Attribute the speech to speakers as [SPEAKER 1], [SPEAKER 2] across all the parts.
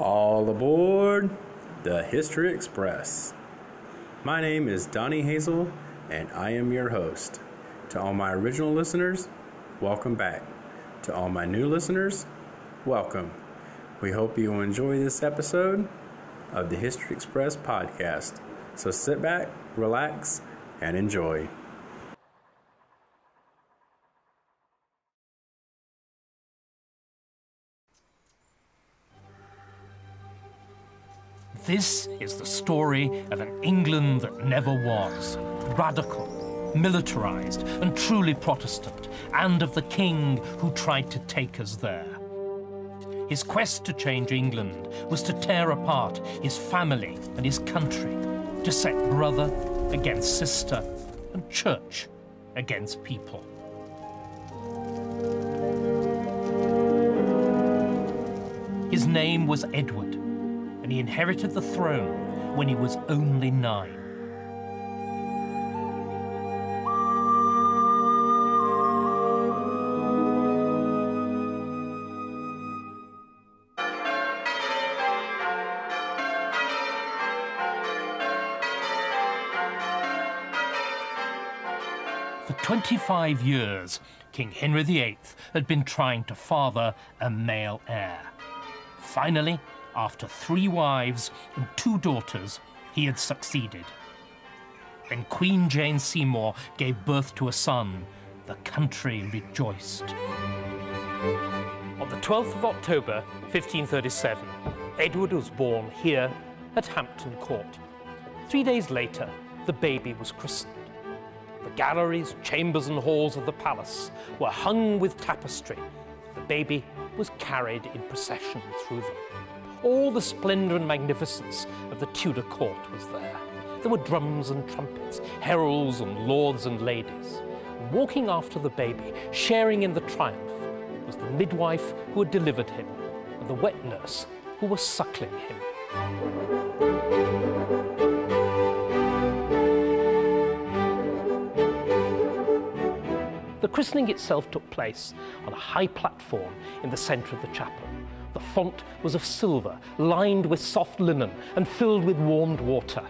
[SPEAKER 1] All aboard the History Express. My name is Donnie Hazel, and I am your host. To all my original listeners, welcome back. To all my new listeners, welcome. We hope you enjoy this episode of the History Express podcast. So sit back, relax, and enjoy.
[SPEAKER 2] This is the story of an England that never was, radical, militarized, and truly Protestant, and of the king who tried to take us there. His quest to change England was to tear apart his family and his country, to set brother against sister and church against people. His name was Edward, and he inherited the throne when he was only nine. For 25 years, King Henry VIII had been trying to father a male heir. Finally, after three wives and two daughters, he had succeeded. When Queen Jane Seymour gave birth to a son, the country rejoiced. On the 12th of October, 1537, Edward was born here at Hampton Court. Three days later, the baby was christened. The galleries, chambers, and halls of the palace were hung with tapestry. The baby was carried in procession through them. All the splendour and magnificence of the Tudor court was there. There were drums and trumpets, heralds and lords and ladies. Walking after the baby, sharing in the triumph, was the midwife who had delivered him and the wet nurse who was suckling him. The christening itself took place on a high platform in the centre of the chapel. The font was of silver, lined with soft linen and filled with warmed water.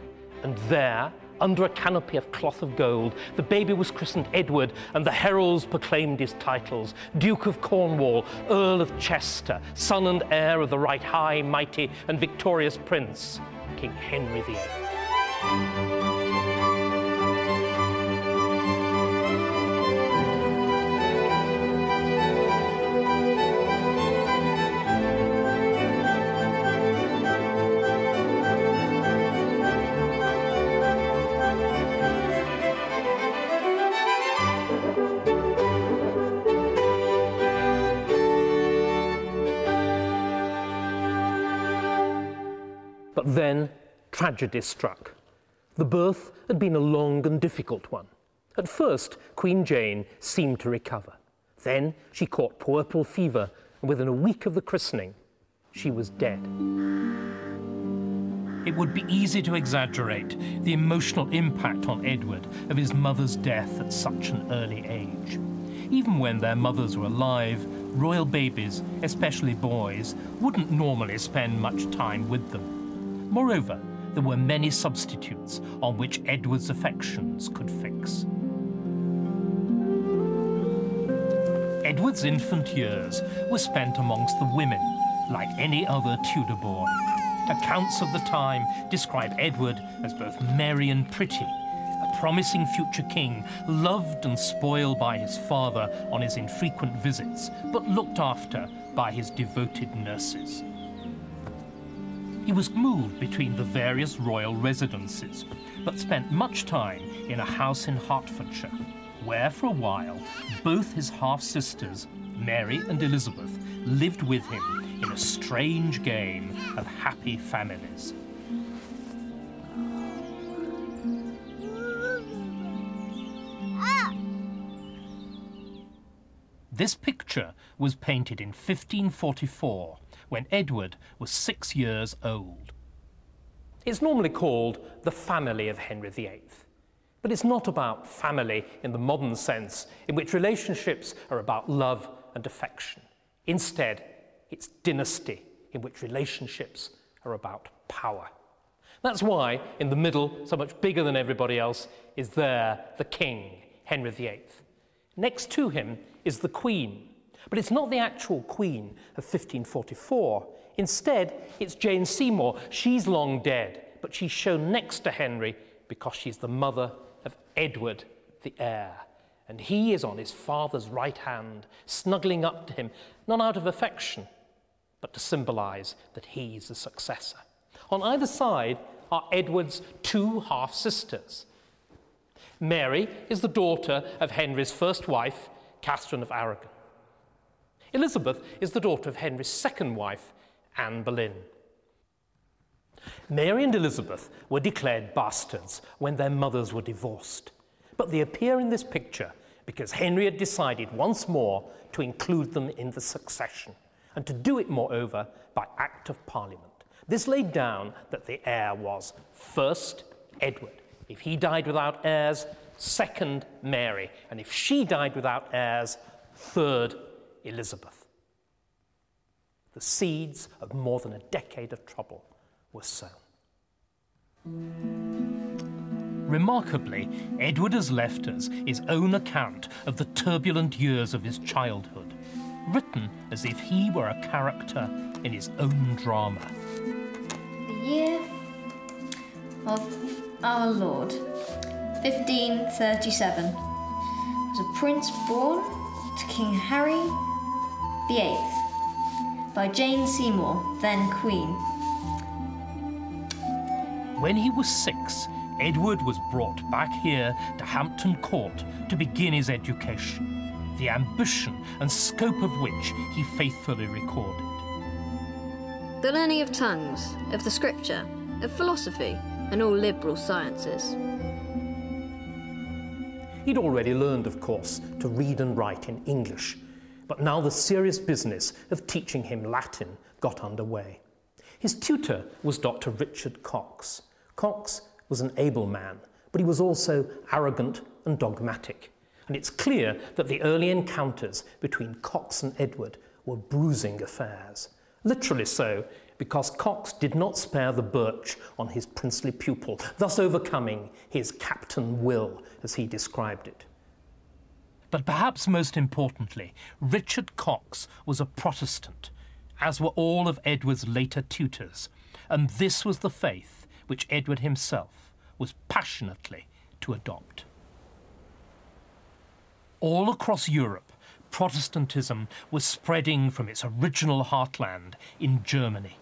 [SPEAKER 2] And there, under a canopy of cloth of gold, the baby was christened Edward, and the heralds proclaimed his titles Duke of Cornwall, Earl of Chester, son and heir of the right high, mighty, and victorious prince, King Henry VIII. Then tragedy struck. The birth had been a long and difficult one. At first, Queen Jane seemed to recover. Then she caught puerperal fever, and within a week of the christening, she was dead. It would be easy to exaggerate the emotional impact on Edward of his mother's death at such an early age. Even when their mothers were alive, royal babies, especially boys, wouldn't normally spend much time with them. Moreover, there were many substitutes on which Edward's affections could fix. Edward's infant years were spent amongst the women, like any other Tudor boy. Accounts of the time describe Edward as both merry and pretty, a promising future king, loved and spoiled by his father on his infrequent visits, but looked after by his devoted nurses. He was moved between the various royal residences, but spent much time in a house in Hertfordshire, where for a while both his half sisters, Mary and Elizabeth, lived with him in a strange game of happy families. This picture was painted in 1544 when Edward was six years old. It's normally called the family of Henry VIII. But it's not about family in the modern sense, in which relationships are about love and affection. Instead, it's dynasty, in which relationships are about power. That's why, in the middle, so much bigger than everybody else, is there the king, Henry VIII. Next to him is the queen, but it's not the actual queen of 1544. Instead, it's Jane Seymour. She's long dead, but she's shown next to Henry because she's the mother of Edward, the heir. And he is on his father's right hand, snuggling up to him, not out of affection, but to symbolize that he's the successor. On either side are Edward's two half sisters. Mary is the daughter of Henry's first wife, Catherine of Aragon. Elizabeth is the daughter of Henry's second wife, Anne Boleyn. Mary and Elizabeth were declared bastards when their mothers were divorced, but they appear in this picture because Henry had decided once more to include them in the succession, and to do it, moreover, by Act of Parliament. This laid down that the heir was first Edward. If he died without heirs, second Mary. And if she died without heirs, third Elizabeth. The seeds of more than a decade of trouble were sown. Remarkably, Edward has left us his own account of the turbulent years of his childhood, written as if he were a character in his own drama.
[SPEAKER 3] The year of our Lord, 1537, was a prince born to King Harry VIII by Jane Seymour, then Queen.
[SPEAKER 2] When he was six, Edward was brought back here to Hampton Court to begin his education, the ambition and scope of which he faithfully recorded.
[SPEAKER 4] The learning of tongues, of the scripture, of philosophy, and all liberal sciences.
[SPEAKER 2] He'd already learned, of course, to read and write in English, but now the serious business of teaching him Latin got underway. His tutor was Dr. Richard Cox. Cox was an able man, but he was also arrogant and dogmatic. And it's clear that the early encounters between Cox and Edward were bruising affairs. Literally so, because Cox did not spare the birch on his princely pupil, thus overcoming his captain will, as he described it. But perhaps most importantly, Richard Cox was a Protestant, as were all of Edward's later tutors, and this was the faith which Edward himself was passionately to adopt. All across Europe, Protestantism was spreading from its original heartland in Germany.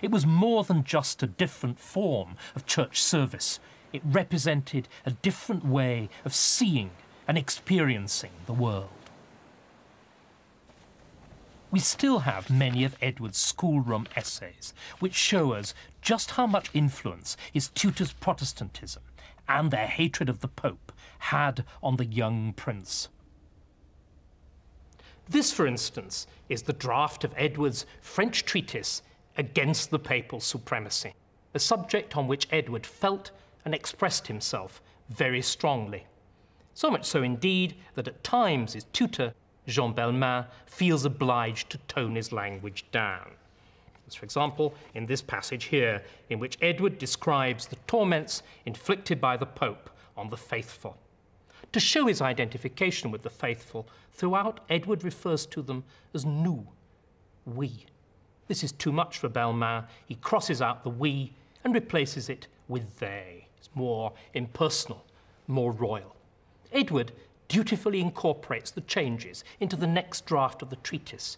[SPEAKER 2] It was more than just a different form of church service. It represented a different way of seeing and experiencing the world. We still have many of Edward's schoolroom essays, which show us just how much influence his tutors' Protestantism and their hatred of the Pope had on the young prince. This, for instance, is the draft of Edward's French treatise against the papal supremacy, a subject on which Edward felt and expressed himself very strongly. So much so, indeed, that at times his tutor, Jean Belmain, feels obliged to tone his language down. As, for example, in this passage here, in which Edward describes the torments inflicted by the Pope on the faithful. To show his identification with the faithful, throughout Edward refers to them as nous, we. This is too much for Belmain. He crosses out the we and replaces it with they. It's more impersonal, more royal. Edward dutifully incorporates the changes into the next draft of the treatise,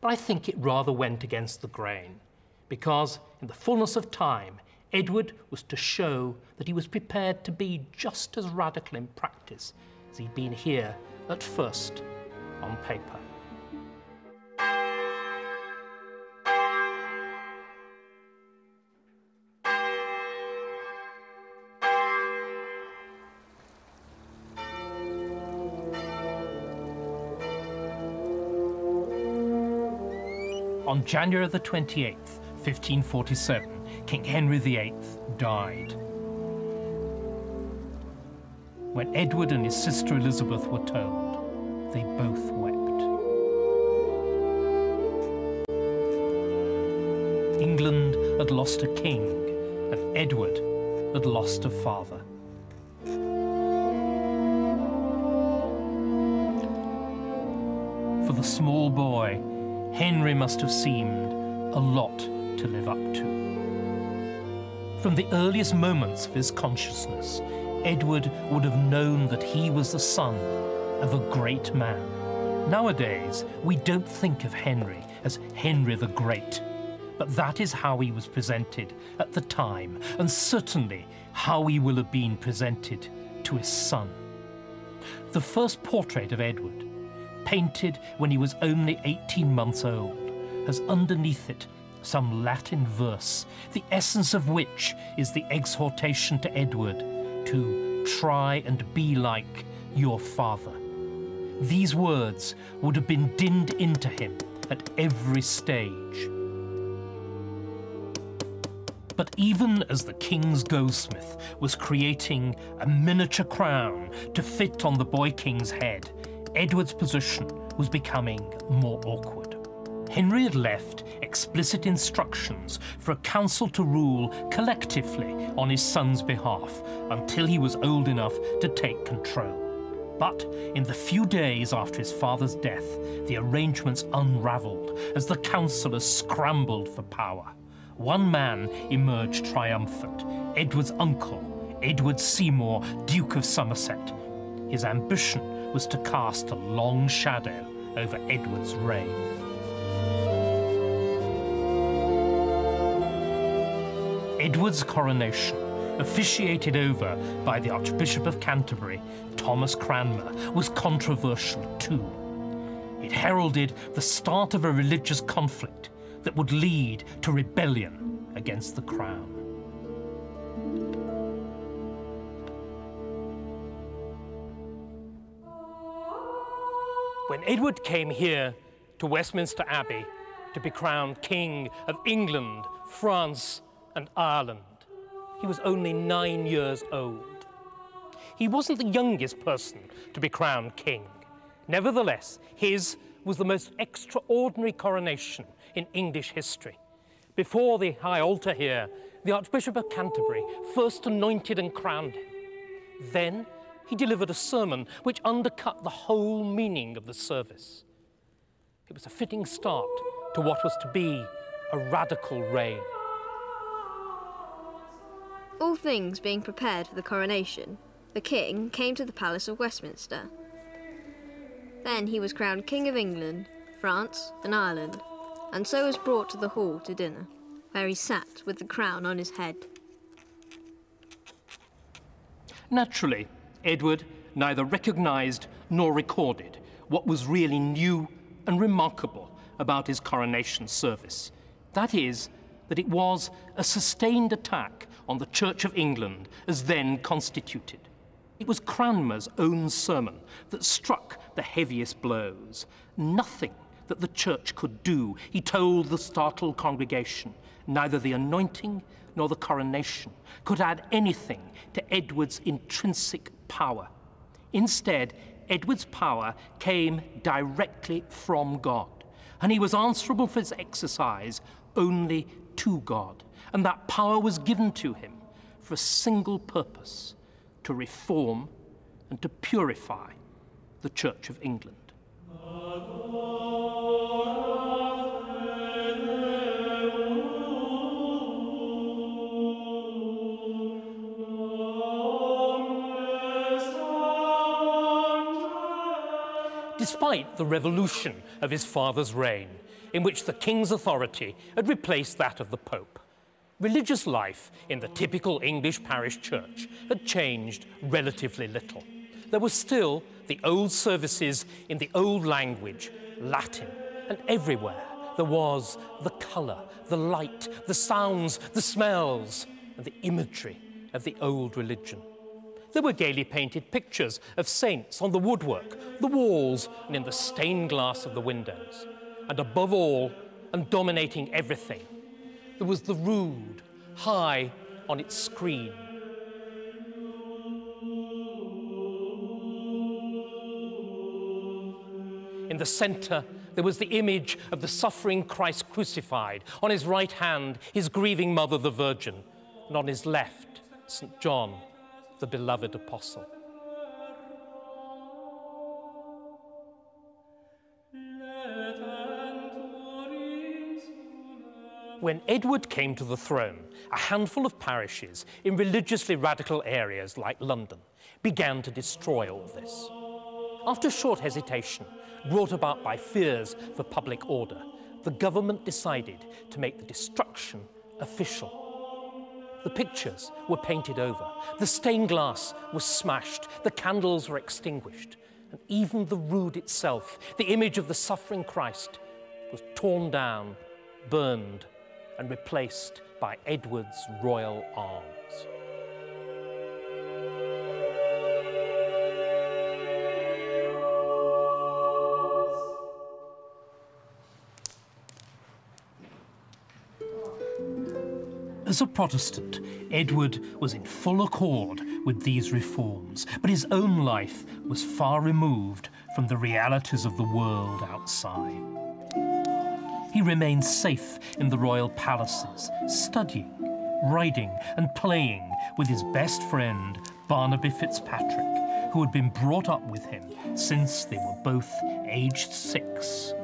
[SPEAKER 2] but I think it rather went against the grain, because in the fullness of time, Edward was to show that he was prepared to be just as radical in practice as he'd been here at first on paper. On January the 28th, 1547, King Henry VIII died. When Edward and his sister Elizabeth were told, they both wept. England had lost a king and Edward had lost a father. For the small boy, Henry must have seemed a lot to live up to. From the earliest moments of his consciousness, Edward would have known that he was the son of a great man. Nowadays, we don't think of Henry as Henry the Great, but that is how he was presented at the time, and certainly how he will have been presented to his son. The first portrait of Edward, painted when he was only 18 months old, has underneath it some Latin verse, the essence of which is the exhortation to Edward to try and be like your father. These words would have been dinned into him at every stage. But even as the king's goldsmith was creating a miniature crown to fit on the boy king's head, Edward's position was becoming more awkward. Henry had left explicit instructions for a council to rule collectively on his son's behalf until he was old enough to take control. But in the few days after his father's death, the arrangements unravelled as the councillors scrambled for power. One man emerged triumphant Edward's uncle, Edward Seymour, Duke of Somerset. His ambition was to cast a long shadow over Edward's reign. Edward's coronation, officiated over by the Archbishop of Canterbury, Thomas Cranmer, was controversial too. It heralded the start of a religious conflict that would lead to rebellion against the crown. When Edward came here to Westminster Abbey to be crowned King of England, France, and Ireland, he was only nine years old. He wasn't the youngest person to be crowned king. Nevertheless, his was the most extraordinary coronation in English history. Before the high altar here, the Archbishop of Canterbury first anointed and crowned him. Then he delivered a sermon which undercut the whole meaning of the service. It was a fitting start to what was to be a radical reign.
[SPEAKER 4] All things being prepared for the coronation, the king came to the Palace of Westminster. Then he was crowned King of England, France, and Ireland, and so was brought to the hall to dinner, where he sat with the crown on his head.
[SPEAKER 2] Naturally, Edward neither recognised nor recorded what was really new and remarkable about his coronation service. That is, that it was a sustained attack on the Church of England as then constituted. It was Cranmer's own sermon that struck the heaviest blows. Nothing that the church could do, he told the startled congregation, neither the anointing nor the coronation could add anything to Edward's intrinsic power. Instead, Edward's power came directly from God, and he was answerable for its exercise only to God. And that power was given to him for a single purpose to reform and to purify the Church of England. Despite the revolution of his father's reign, in which the king's authority had replaced that of the Pope, religious life in the typical English parish church had changed relatively little. There were still the old services in the old language, Latin, and everywhere there was the colour, the light, the sounds, the smells, and the imagery of the old religion. There were gaily painted pictures of saints on the woodwork, the walls, and in the stained glass of the windows. And above all, and dominating everything, there was the rood high on its screen. In the centre there was the image of the suffering Christ crucified. On his right hand, his grieving mother, the Virgin, and on his left, St. John, the beloved apostle. When Edward came to the throne, a handful of parishes in religiously radical areas like London began to destroy all this. After short hesitation, brought about by fears for public order, the government decided to make the destruction official. The pictures were painted over, the stained glass was smashed, the candles were extinguished, and even the rood itself, the image of the suffering Christ, was torn down, burned, and replaced by Edward's royal arms. As a Protestant, Edward was in full accord with these reforms, but his own life was far removed from the realities of the world outside. He remained safe in the royal palaces, studying, riding, and playing with his best friend, Barnaby Fitzpatrick, who had been brought up with him since they were both aged six.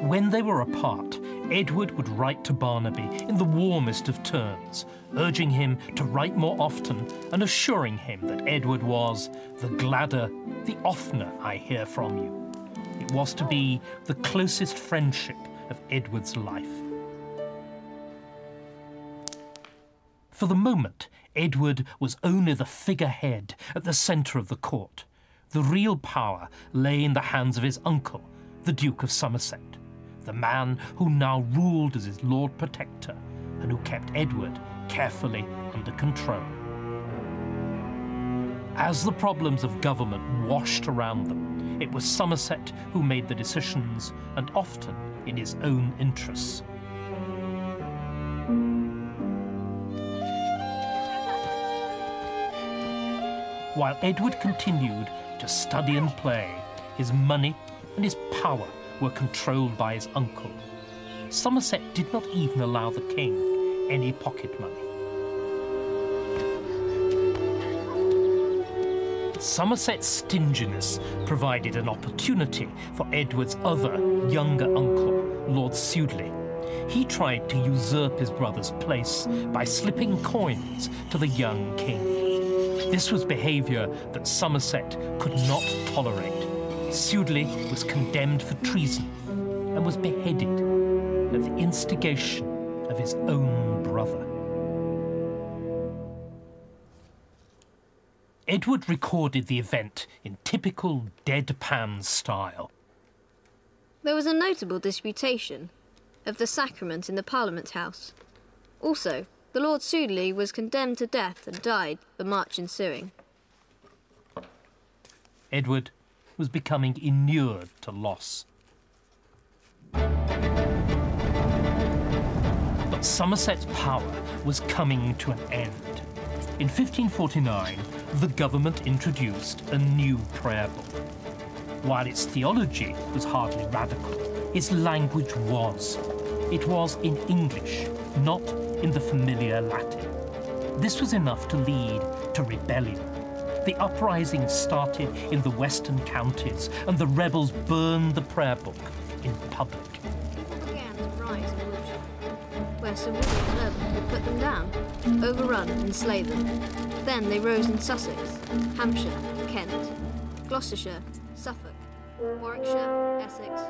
[SPEAKER 2] When they were apart, Edward would write to Barnaby in the warmest of terms, urging him to write more often and assuring him that Edward was the gladder, the oftener I hear from you It was to be the closest friendship of Edward's life. For the moment, Edward was only the figurehead at the centre of the court. The real power lay in the hands of his uncle, the Duke of Somerset, the man who now ruled as his Lord Protector and who kept Edward carefully under control. As the problems of government washed around them, it was Somerset who made the decisions, and often in his own interests. While Edward continued to study and play, his money and his power were controlled by his uncle. Somerset did not even allow the king any pocket money. Somerset's stinginess provided an opportunity for Edward's other, younger uncle, Lord Sudeley. He tried to usurp his brother's place by slipping coins to the young king. This was behaviour that Somerset could not tolerate. Sudeley was condemned for treason and was beheaded at the instigation of his own brother. Edward recorded the event in typical deadpan style.
[SPEAKER 4] There was a notable disputation of the sacrament in the Parliament House. Also, the Lord Sudeley was condemned to death and died the March ensuing.
[SPEAKER 2] Edward was becoming inured to loss. But Somerset's power was coming to an end. In 1549, the government introduced a new prayer book. While its theology was hardly radical, its language was. It was in English, not in the familiar Latin. This was enough to lead to rebellion. The uprising started in the western counties, and the rebels burned the prayer book in public.
[SPEAKER 4] began to rise in Wiltshire, where Sir William Herbert would put them down, overrun and slay them. Then they rose in Sussex, Hampshire, Kent, Gloucestershire, Suffolk, Warwickshire, Essex,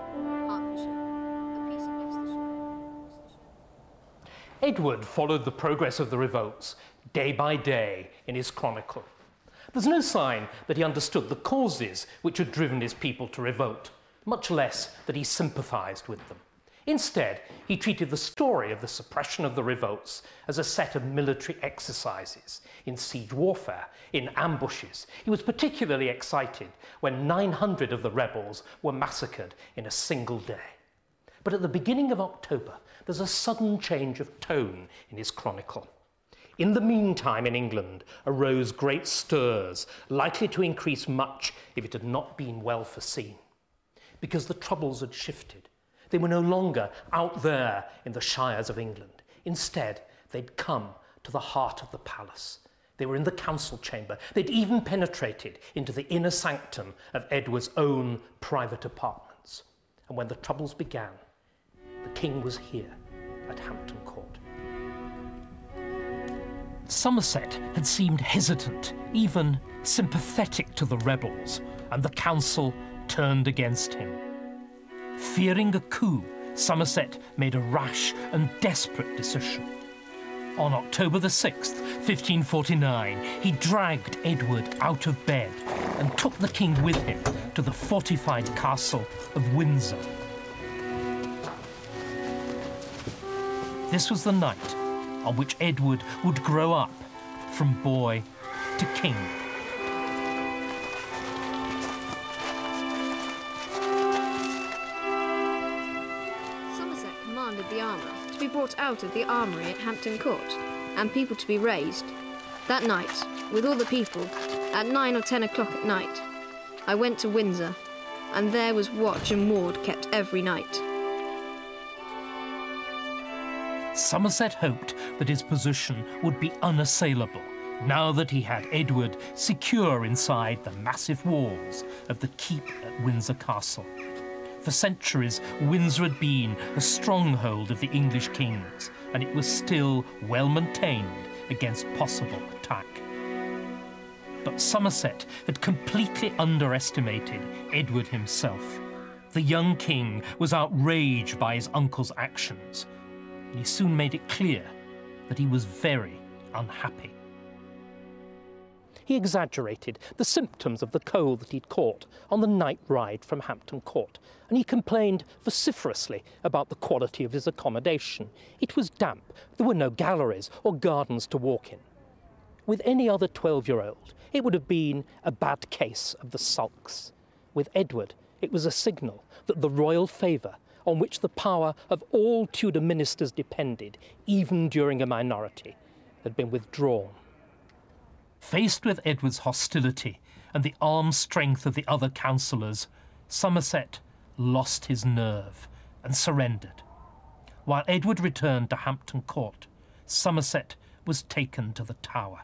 [SPEAKER 4] Hertfordshire, a piece of Leicestershire.
[SPEAKER 2] Edward followed the progress of the revolts day by day in his chronicle. There's no sign that he understood the causes which had driven his people to revolt, much less that he sympathized with them. Instead, he treated the story of the suppression of the revolts as a set of military exercises in siege warfare, in ambushes. He was particularly excited when 900 of the rebels were massacred in a single day. But at the beginning of October, there's a sudden change of tone in his chronicle. In the meantime, in England arose great stirs, likely to increase much if it had not been well foreseen. because the troubles had shifted. They were no longer out there in the shires of England. Instead, they'd come to the heart of the palace. They were in the council chamber. They'd even penetrated into the inner sanctum of Edward's own private apartments. And when the troubles began, the king was here at Hampton Court. Somerset had seemed hesitant, even sympathetic to the rebels, and the council turned against him. Fearing a coup, Somerset made a rash and desperate decision. On October the 6th, 1549, he dragged Edward out of bed and took the king with him to the fortified castle of Windsor. This was the night on which Edward would grow up from boy to king.
[SPEAKER 4] Somerset commanded the armour to be brought out of the armoury at Hampton Court and people to be raised. That night, with all the people, at nine or ten o'clock at night, I went to Windsor, and there was watch and ward kept every night.
[SPEAKER 2] Somerset hoped that his position would be unassailable now that he had Edward secure inside the massive walls of the keep at Windsor Castle. For centuries, Windsor had been a stronghold of the English kings, and it was still well maintained against possible attack. But Somerset had completely underestimated Edward himself. The young king was outraged by his uncle's actions, and he soon made it clear that he was very unhappy. He exaggerated the symptoms of the cold that he'd caught on the night ride from Hampton Court, and he complained vociferously about the quality of his accommodation. It was damp, there were no galleries or gardens to walk in. With any other 12 year old, it would have been a bad case of the sulks. With Edward, it was a signal that the royal favour, on which the power of all Tudor ministers depended, even during a minority, had been withdrawn. Faced with Edward's hostility and the armed strength of the other councillors, Somerset lost his nerve and surrendered. While Edward returned to Hampton Court, Somerset was taken to the Tower.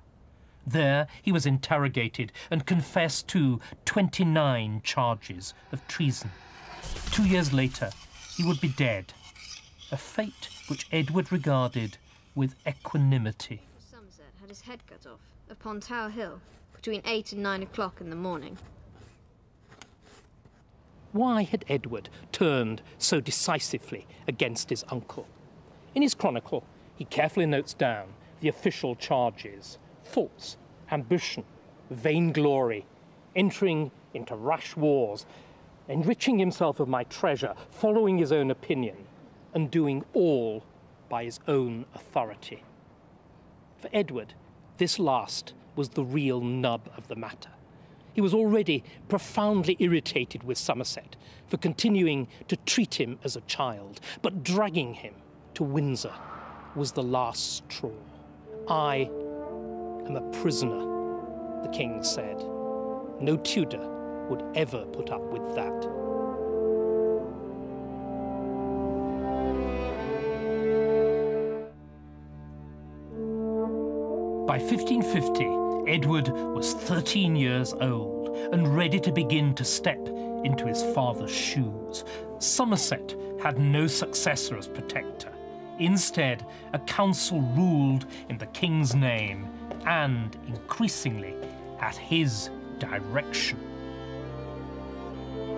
[SPEAKER 2] There he was interrogated and confessed to 29 charges of treason. Two years later, he would be dead, a fate which Edward regarded with equanimity.
[SPEAKER 4] Somerset had his head cut off upon Tower Hill between 8 and 9 o'clock in the morning.
[SPEAKER 2] Why had Edward turned so decisively against his uncle? In his chronicle, he carefully notes down the official charges faults, ambition, vainglory, entering into rash wars, enriching himself of my treasure, following his own opinion, and doing all by his own authority. For Edward, this last was the real nub of the matter. He was already profoundly irritated with Somerset for continuing to treat him as a child, but dragging him to Windsor was the last straw. I am a prisoner, the king said. No Tudor would ever put up with that. By 1550, Edward was 13 years old and ready to begin to step into his father's shoes. Somerset had no successor as protector. Instead, a council ruled in the king's name and, increasingly, at his direction.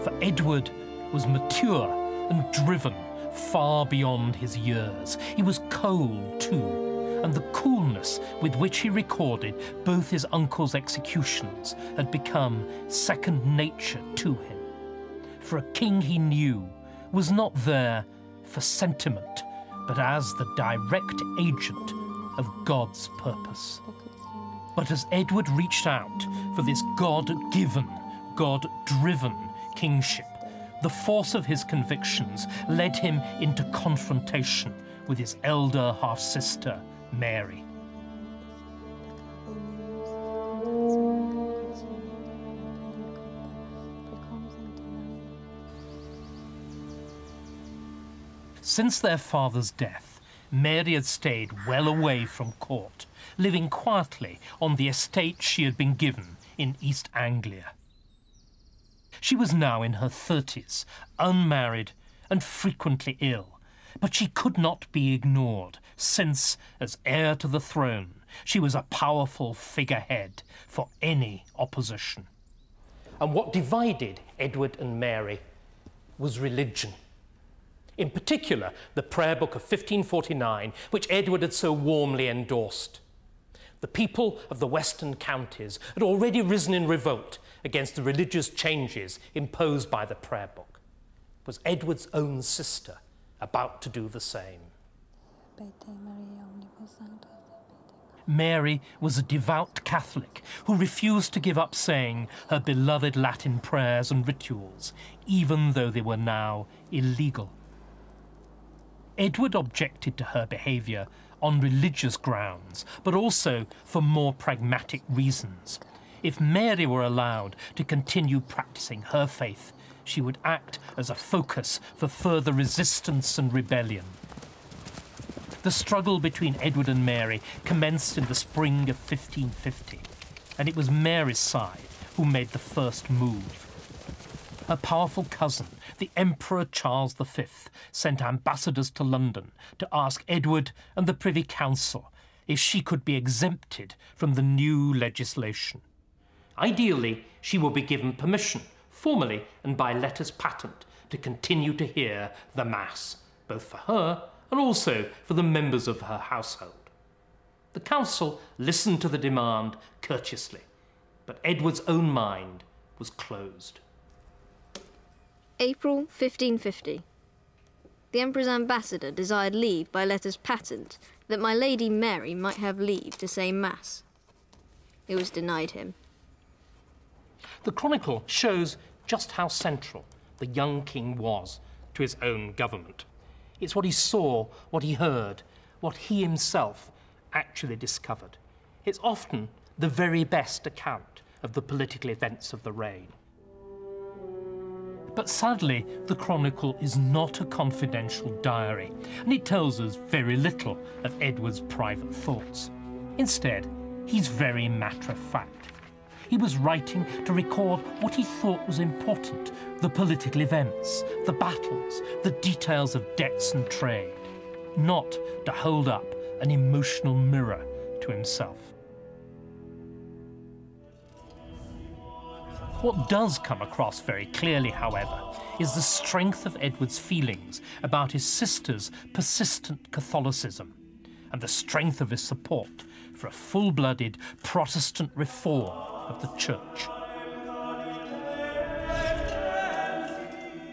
[SPEAKER 2] For Edward was mature and driven far beyond his years. He was cold, too and the coolness with which he recorded both his uncle's executions had become second nature to him. For a king he knew was not there for sentiment, but as the direct agent of God's purpose. But as Edward reached out for this God given, God driven kingship, the force of his convictions led him into confrontation with his elder half sister, Mary. Since their father's death, Mary had stayed well away from court, living quietly on the estate she had been given in East Anglia. She was now in her thirties, unmarried and frequently ill, but she could not be ignored, since, as heir to the throne, she was a powerful figurehead for any opposition. And what divided Edward and Mary was religion. In particular, the prayer book of 1549, which Edward had so warmly endorsed. The people of the western counties had already risen in revolt against the religious changes imposed by the prayer book. Was Edward's own sister about to do the same? Mary was a devout Catholic who refused to give up saying her beloved Latin prayers and rituals, even though they were now illegal. Edward objected to her behaviour on religious grounds, but also for more pragmatic reasons. If Mary were allowed to continue practicing her faith, she would act as a focus for further resistance and rebellion. The struggle between Edward and Mary commenced in the spring of 1550, and it was Mary's side who made the first move. Her powerful cousin, the Emperor Charles V, sent ambassadors to London to ask Edward and the Privy Council if she could be exempted from the new legislation. Ideally, she will be given permission, formally and by letters patent, to continue to hear the Mass, both for her and also for the members of her household. The council listened to the demand courteously, but Edward's own mind was closed.
[SPEAKER 4] April 1550. The Emperor's ambassador desired leave by letters patent that my Lady Mary might have leave to say Mass. It was denied him.
[SPEAKER 2] The Chronicle shows just how central the young king was to his own government. It's what he saw, what he heard, what he himself actually discovered. It's often the very best account of the political events of the reign. But sadly, the Chronicle is not a confidential diary, and it tells us very little of Edward's private thoughts. Instead, he's very matter of fact. He was writing to record what he thought was important the political events, the battles, the details of debts and trade, not to hold up an emotional mirror to himself. What does come across very clearly, however, is the strength of Edward's feelings about his sister's persistent Catholicism and the strength of his support for a full blooded Protestant reform of the Church.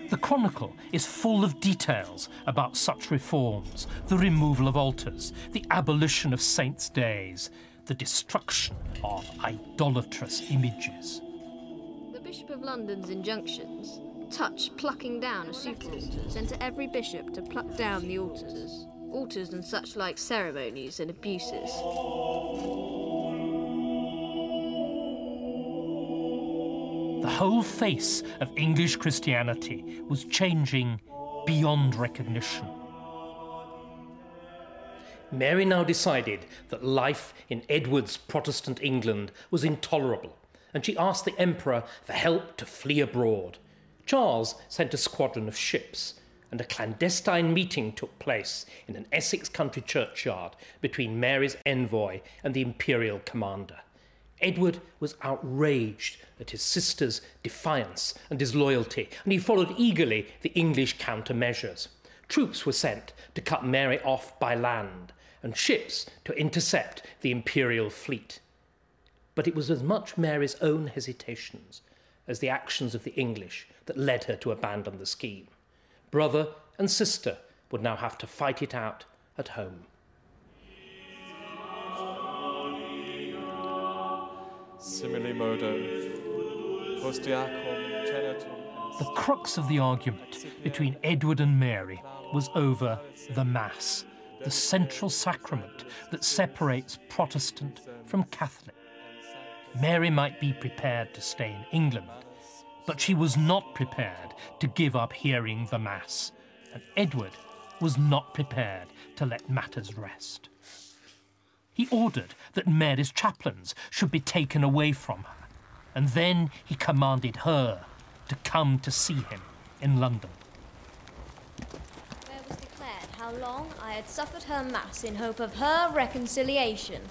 [SPEAKER 2] The Chronicle is full of details about such reforms the removal of altars, the abolition of saints' days, the destruction of idolatrous images.
[SPEAKER 4] The Bishop of London's injunctions, touch plucking down a super altar, sent to every bishop to pluck down the altars, altars and such like ceremonies and abuses.
[SPEAKER 2] The whole face of English Christianity was changing beyond recognition. Mary now decided that life in Edward's Protestant England was intolerable and she asked the emperor for help to flee abroad. Charles sent a squadron of ships, and a clandestine meeting took place in an Essex country churchyard between Mary's envoy and the imperial commander. Edward was outraged at his sister's defiance and disloyalty, and he followed eagerly the English countermeasures. Troops were sent to cut Mary off by land, and ships to intercept the imperial fleet but it was as much Mary's own hesitations as the actions of the English that led her to abandon the scheme. Brother and sister would now have to fight it out at home. The crux of the argument between Edward and Mary was over the Mass, the central sacrament that separates Protestant from Catholic. Mary might be prepared to stay in England, but she was not prepared to give up hearing the Mass, and Edward was not prepared to let matters rest. He ordered that Mary's chaplains should be taken away from her, and then he commanded her to come to see him in London.
[SPEAKER 3] Where was declared how long I had suffered her mass in hope of her reconciliation,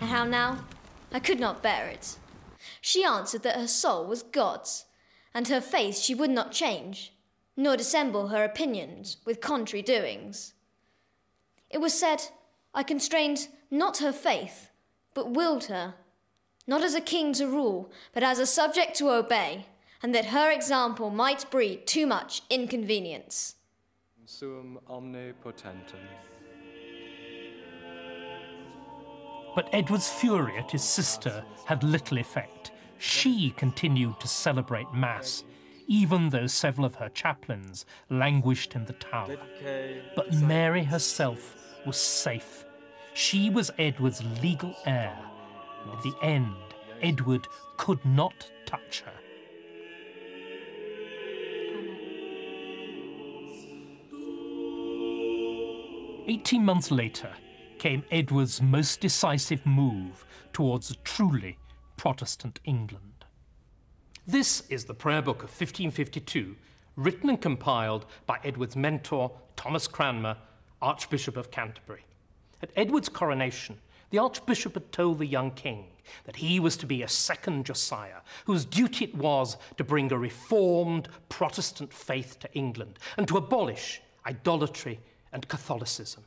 [SPEAKER 3] and how now I could not bear it. She answered that her soul was God's, and her faith she would not change, nor dissemble her opinions with contrary doings. It was said, I constrained not her faith, but willed her, not as a king to rule, but as a subject to obey, and that her example might breed too much inconvenience.
[SPEAKER 5] Suum omnipotentem.
[SPEAKER 2] But Edward's fury at his sister had little effect. She continued to celebrate Mass, even though several of her chaplains languished in the tower. But Mary herself was safe. She was Edward's legal heir. And in the end, Edward could not touch her. Eighteen months later came Edward's most decisive move towards a truly Protestant England. This is the prayer book of 1552, written and compiled by Edward's mentor, Thomas Cranmer, Archbishop of Canterbury. At Edward's coronation, the Archbishop had told the young king that he was to be a second Josiah, whose duty it was to bring a reformed Protestant faith to England and to abolish idolatry and Catholicism.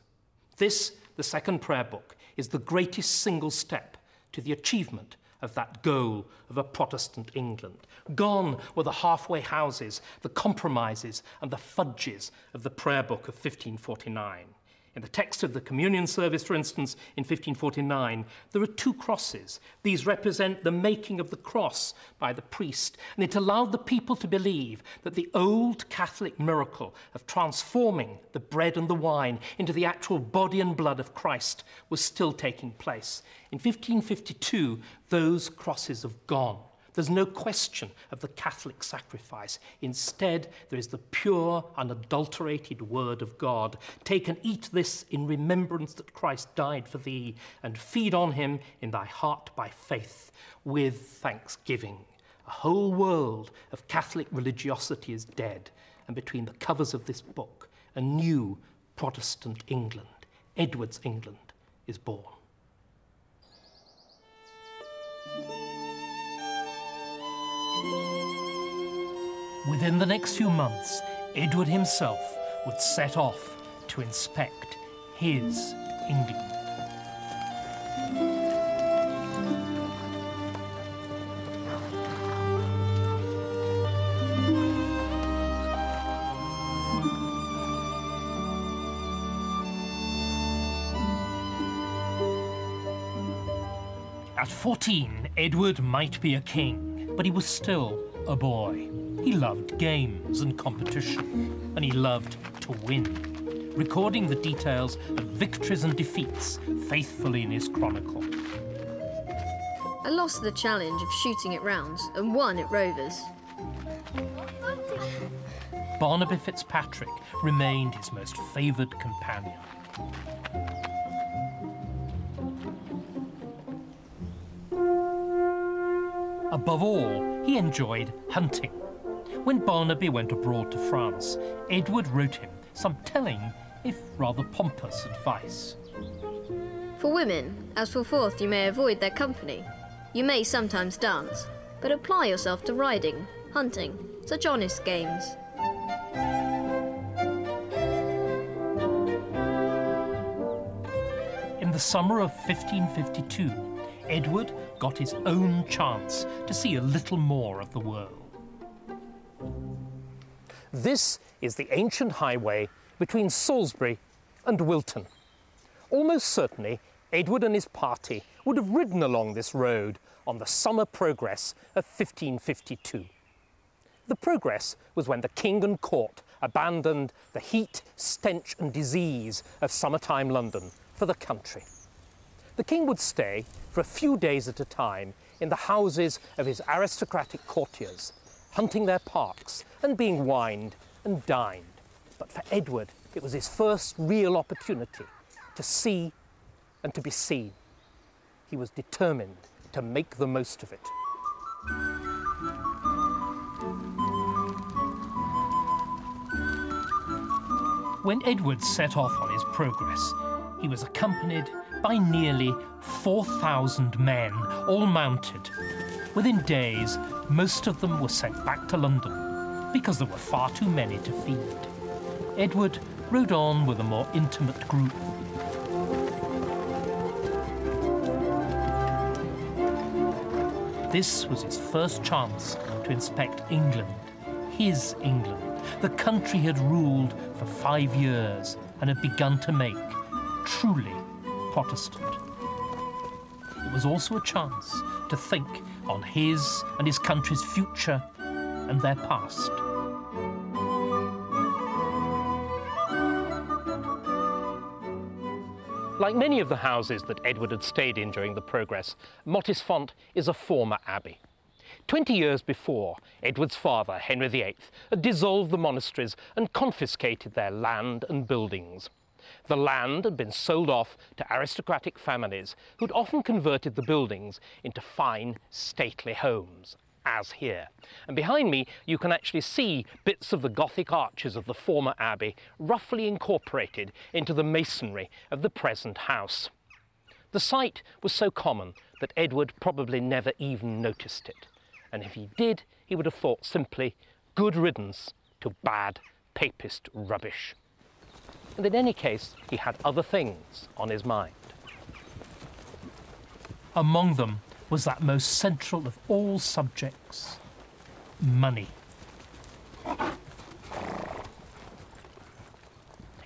[SPEAKER 2] This, the second prayer book, is the greatest single step to the achievement of that goal of a Protestant England. Gone were the halfway houses, the compromises, and the fudges of the prayer book of 1549. In the text of the communion service, for instance, in 1549, there are two crosses. These represent the making of the cross by the priest, and it allowed the people to believe that the old Catholic miracle of transforming the bread and the wine into the actual body and blood of Christ was still taking place. In 1552, those crosses have gone. There's no question of the Catholic sacrifice. Instead, there is the pure, unadulterated Word of God. Take and eat this in remembrance that Christ died for thee, and feed on him in thy heart by faith, with thanksgiving. A whole world of Catholic religiosity is dead, and between the covers of this book, a new Protestant England, Edward's England, is born. Within the next few months, Edward himself would set off to inspect his England. At 14, Edward might be a king, but he was still a boy. He loved games and competition, and he loved to win, recording the details of victories and defeats faithfully in his chronicle.
[SPEAKER 4] I lost the challenge of shooting at rounds and won at Rovers.
[SPEAKER 2] Barnaby Fitzpatrick remained his most favoured companion. Above all, he enjoyed hunting. When Barnaby went abroad to France, Edward wrote him some telling, if rather pompous, advice.
[SPEAKER 4] For women, as for forth you may avoid their company. You may sometimes dance, but apply yourself to riding, hunting, such honest games.
[SPEAKER 2] In the summer of 1552, Edward got his own chance to see a little more of the world. This is the ancient highway between Salisbury and Wilton. Almost certainly, Edward and his party would have ridden along this road on the summer progress of 1552. The progress was when the king and court abandoned the heat, stench, and disease of summertime London for the country. The king would stay for a few days at a time in the houses of his aristocratic courtiers, hunting their parks and being wined and dined. But for Edward, It was his first real opportunity to see and to be seen. He was determined to make the most of it. When Edward set off on his progress, he was accompanied by nearly 4,000 men, all mounted. Within days, most of them were sent back to London because there were far too many to feed. Edward rode on with a more intimate group. This was his first chance to inspect England, his England, the country had ruled for five years and had begun to make truly Protestant. It was also a chance to think on his and his country's future and their past. Like many of the houses that Edward had stayed in during the progress, Mottisfont is a former abbey. Twenty years before, Edward's father, Henry VIII, had dissolved the monasteries and confiscated their land and buildings. The land had been sold off to aristocratic families who'd often converted the buildings into fine, stately homes, as here. And behind me, you can actually see bits of the Gothic arches of the former abbey roughly incorporated into the masonry of the present house. The site was so common that Edward probably never even noticed it and if he did, he would have thought simply, good riddance to bad papist rubbish. And in any case, he had other things on his mind. Among them was that most central of all subjects money.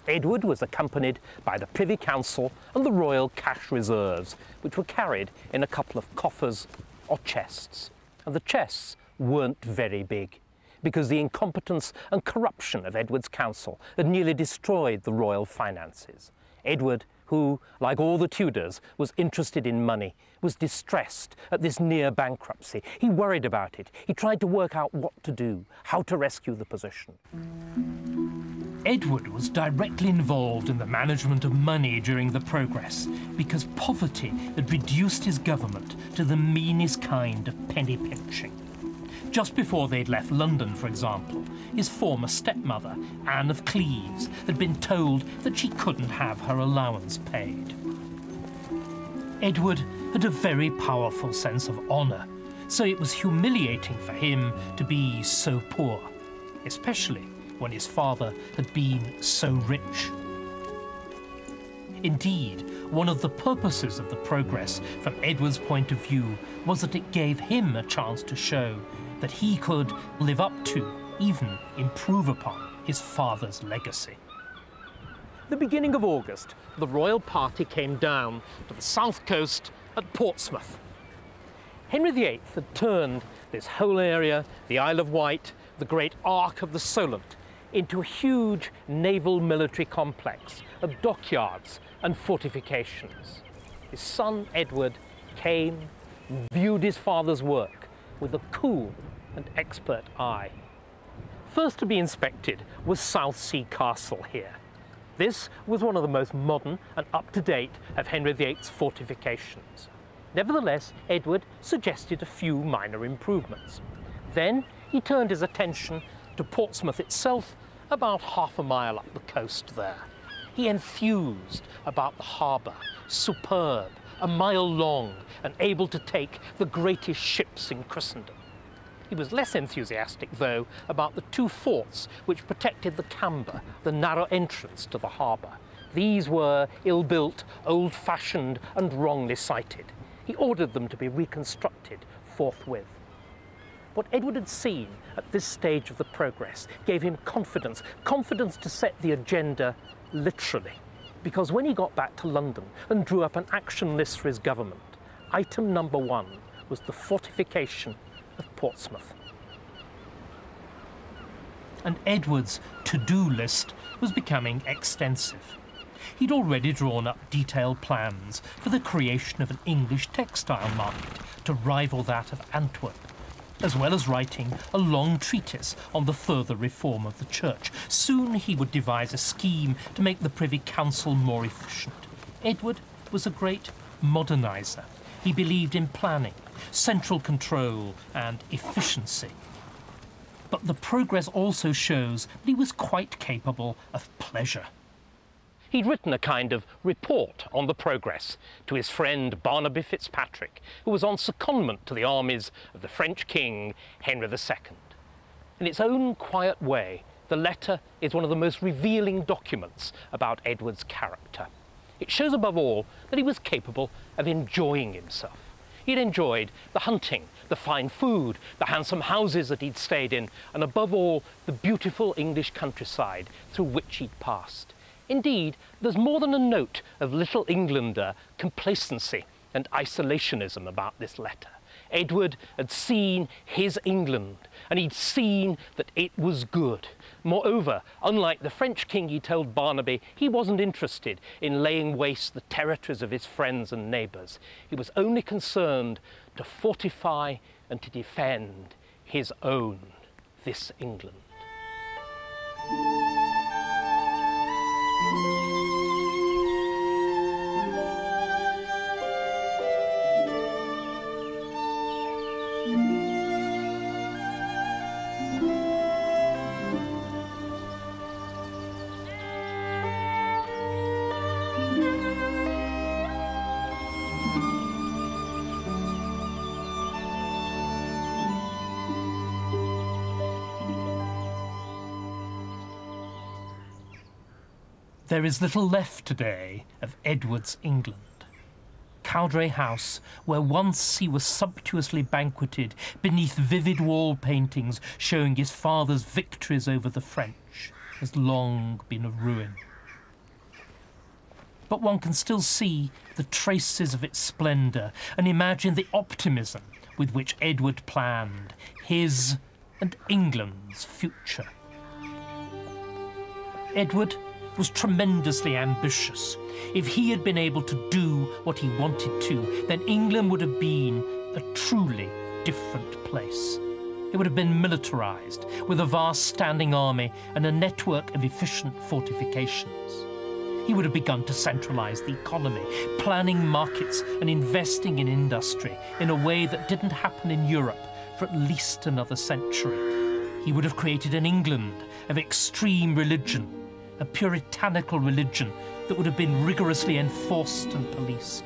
[SPEAKER 2] Edward was accompanied by the Privy Council and the royal cash reserves, which were carried in a couple of coffers or chests and the chests weren't very big because the incompetence and corruption of Edward's council had nearly destroyed the royal finances. Edward, who, like all the Tudors, was interested in money, was distressed at this near bankruptcy. He worried about it. He tried to work out what to do, how to rescue the position. Edward was directly involved in the management of money during the progress because poverty had reduced his government to the meanest kind of penny pinching. Just before they'd left London, for example, his former stepmother, Anne of Cleves, had been told that she couldn't have her allowance paid. Edward had a very powerful sense of honour, so it was humiliating for him to be so poor, especially when his father had been so rich. Indeed, one of the purposes of the progress from Edward's point of view was that it gave him a chance to show that he could live up to, even improve upon, his father's legacy. The beginning of August, the royal party came down to the south coast at Portsmouth. Henry VIII had turned this whole area, the Isle of Wight, the great Arc of the Solent, into a huge naval military complex of dockyards and fortifications. His son Edward came, viewed his father's work with a cool and expert eye. First to be inspected was Southsea Castle here. This was one of the most modern and up-to-date of Henry VIII's fortifications. Nevertheless, Edward suggested a few minor improvements. Then he turned his attention to Portsmouth itself, about half a mile up the coast there. He enthused about the harbour, superb, a mile long, and able to take the greatest ships in Christendom. He was less enthusiastic, though, about the two forts which protected the Camber, the narrow entrance to the harbour. These were ill built, old fashioned, and wrongly sited. He ordered them to be reconstructed forthwith. What Edward had seen at this stage of the progress gave him confidence, confidence to set the agenda literally. Because when he got back to London and drew up an action list for his government, item number one was the fortification of Portsmouth. And Edward's to do list was becoming extensive. He'd already drawn up detailed plans for the creation of an English textile market to rival that of Antwerp as well as writing a long treatise on the further reform of the church. Soon he would devise a scheme to make the Privy Council more efficient. Edward was a great moderniser. He believed in planning, central control, and efficiency. But the progress also shows that he was quite capable of pleasure. He'd written a kind of report on the progress to his friend Barnaby Fitzpatrick, who was on secondment to the armies of the French king Henry II. In its own quiet way, the letter is one of the most revealing documents about Edward's character. It shows above all that he was capable of enjoying himself. He'd enjoyed the hunting, the fine food, the handsome houses that he'd stayed in, and above all, the beautiful English countryside through which he'd passed. Indeed, there's more than a note of Little Englander complacency and isolationism about this letter. Edward had seen his England, and he'd seen that it was good. Moreover, unlike the French king, he told Barnaby he wasn't interested in laying waste the territories of his friends and neighbours. He was only concerned to fortify and to defend his own, this England. There is little left today of Edward's England. Cowdray House, where once he was sumptuously banqueted beneath vivid wall paintings showing his father's victories over the French, has long been a ruin. But one can still see the traces of its splendour and imagine the optimism with which Edward planned his and England's future. Edward was tremendously ambitious. If he had been able to do what he wanted to, then England would have been a truly different place. It would have been militarized, with a vast standing army and a network of efficient fortifications. He would have begun to centralize the economy, planning markets and investing in industry in a way that didn't happen in Europe for at least another century. He would have created an England of extreme religion a puritanical religion that would have been rigorously enforced and policed.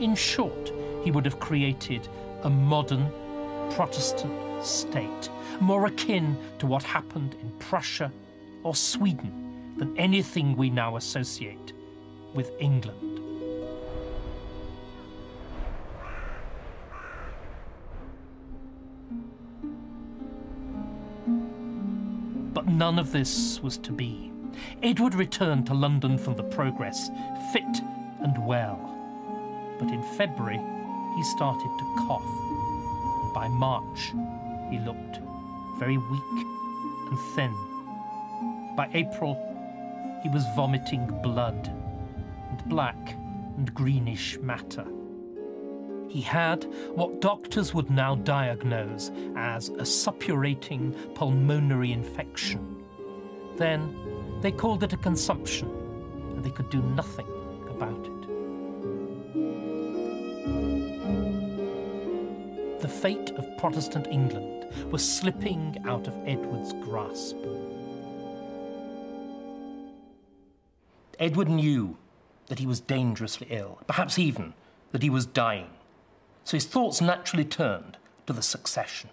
[SPEAKER 2] In short, he would have created a modern Protestant state, more akin to what happened in Prussia or Sweden than anything we now associate with England. None of this was to be. Edward returned to London from the progress, fit and well. But in February, he started to cough. And by March, he looked very weak and thin. By April, he was vomiting blood and black and greenish matter. He had what doctors would now diagnose as a suppurating pulmonary infection. Then they called it a consumption, and they could do nothing about it. The fate of Protestant England was slipping out of Edward's grasp. Edward knew that he was dangerously ill, perhaps even that he was dying so his thoughts naturally turned to the succession.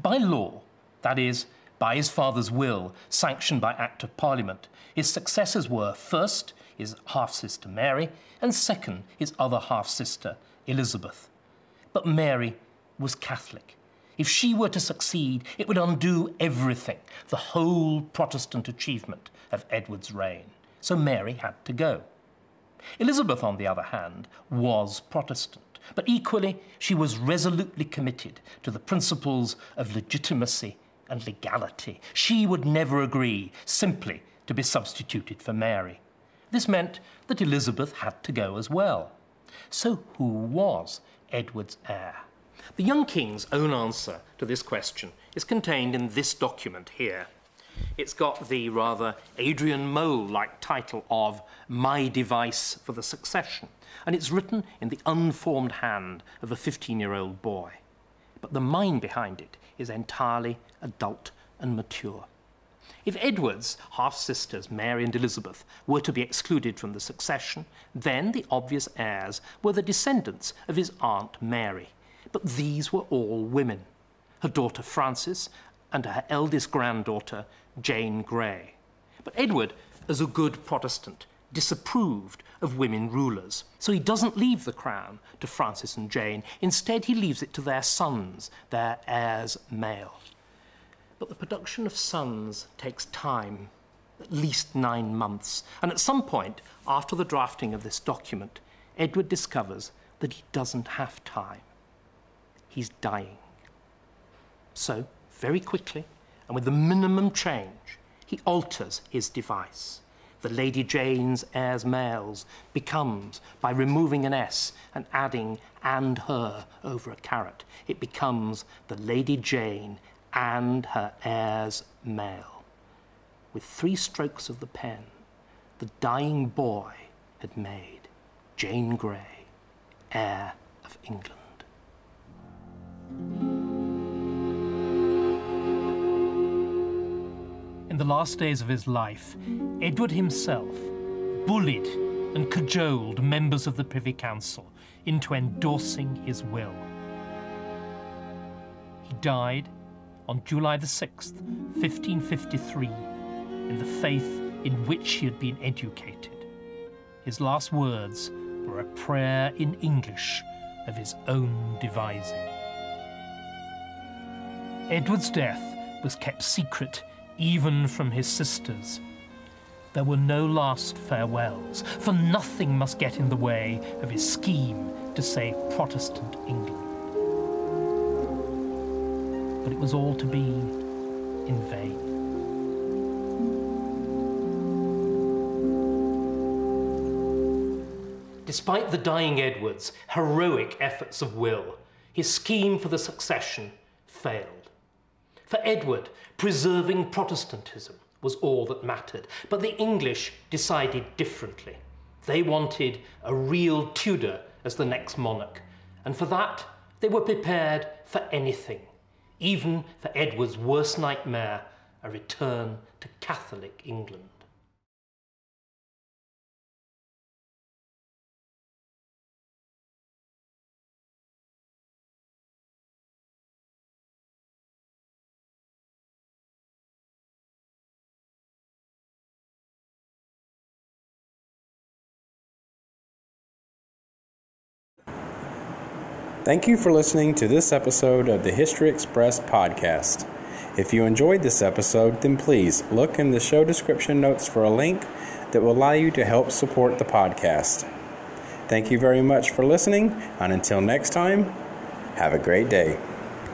[SPEAKER 2] By law, that is, by his father's will, sanctioned by Act of Parliament, his successors were first his half sister Mary, and second his other half sister Elizabeth. But Mary was Catholic. If she were to succeed, it would undo everything, the whole Protestant achievement of Edward's reign. So Mary had to go. Elizabeth, on the other hand, was Protestant. But equally, she was resolutely committed to the principles of legitimacy and legality. She would never agree simply to be substituted for Mary. This meant that Elizabeth had to go as well. So, who was Edward's heir? The young king's own answer to this question is contained in this document here. It's got the rather Adrian Mole like title of My Device for the Succession, and it's written in the unformed hand of a 15 year old boy. But the mind behind it is entirely adult and mature. If Edward's half sisters, Mary and Elizabeth, were to be excluded from the succession, then the obvious heirs were the descendants of his Aunt Mary. But these were all women her daughter Frances and her eldest granddaughter, Jane Grey. But Edward, as a good Protestant, disapproved of women rulers. So he doesn't leave the crown to Frances and Jane. Instead, he leaves it to their sons, their heirs male. But the production of sons takes time, at least nine months. And at some point, after the drafting of this document, Edward discovers that he doesn't have time. He's dying. So, very quickly, and with the minimum change, he alters his device. The Lady Jane's heirs males becomes, by removing an S and adding and her over a caret, it becomes the Lady Jane and her heirs male. With three strokes of the pen, the dying boy had made Jane Grey, heir of England. In the last days of his life, Edward himself bullied and cajoled members of the Privy Council into endorsing his will. He died on July the 6th, 1553, in the faith in which he had been educated. His last words were a prayer in English of his own devising. Edward's death was kept secret even from his sisters. There were no last farewells, for nothing must get in the way of his scheme to save Protestant England but it was all to be in vain. Despite the dying Edward's heroic efforts of will, his scheme for the succession failed. For Edward, preserving Protestantism was all that mattered, but the English decided differently. They wanted a real Tudor as the next monarch, and for that, they were prepared for anything even for Edward's worst nightmare, a return to Catholic England.
[SPEAKER 1] Thank you for listening to this episode of the History Express podcast. If you enjoyed this episode, then please look in the show description notes for a link that will allow you to help support the podcast. Thank you very much for listening, and until next time, have a great day.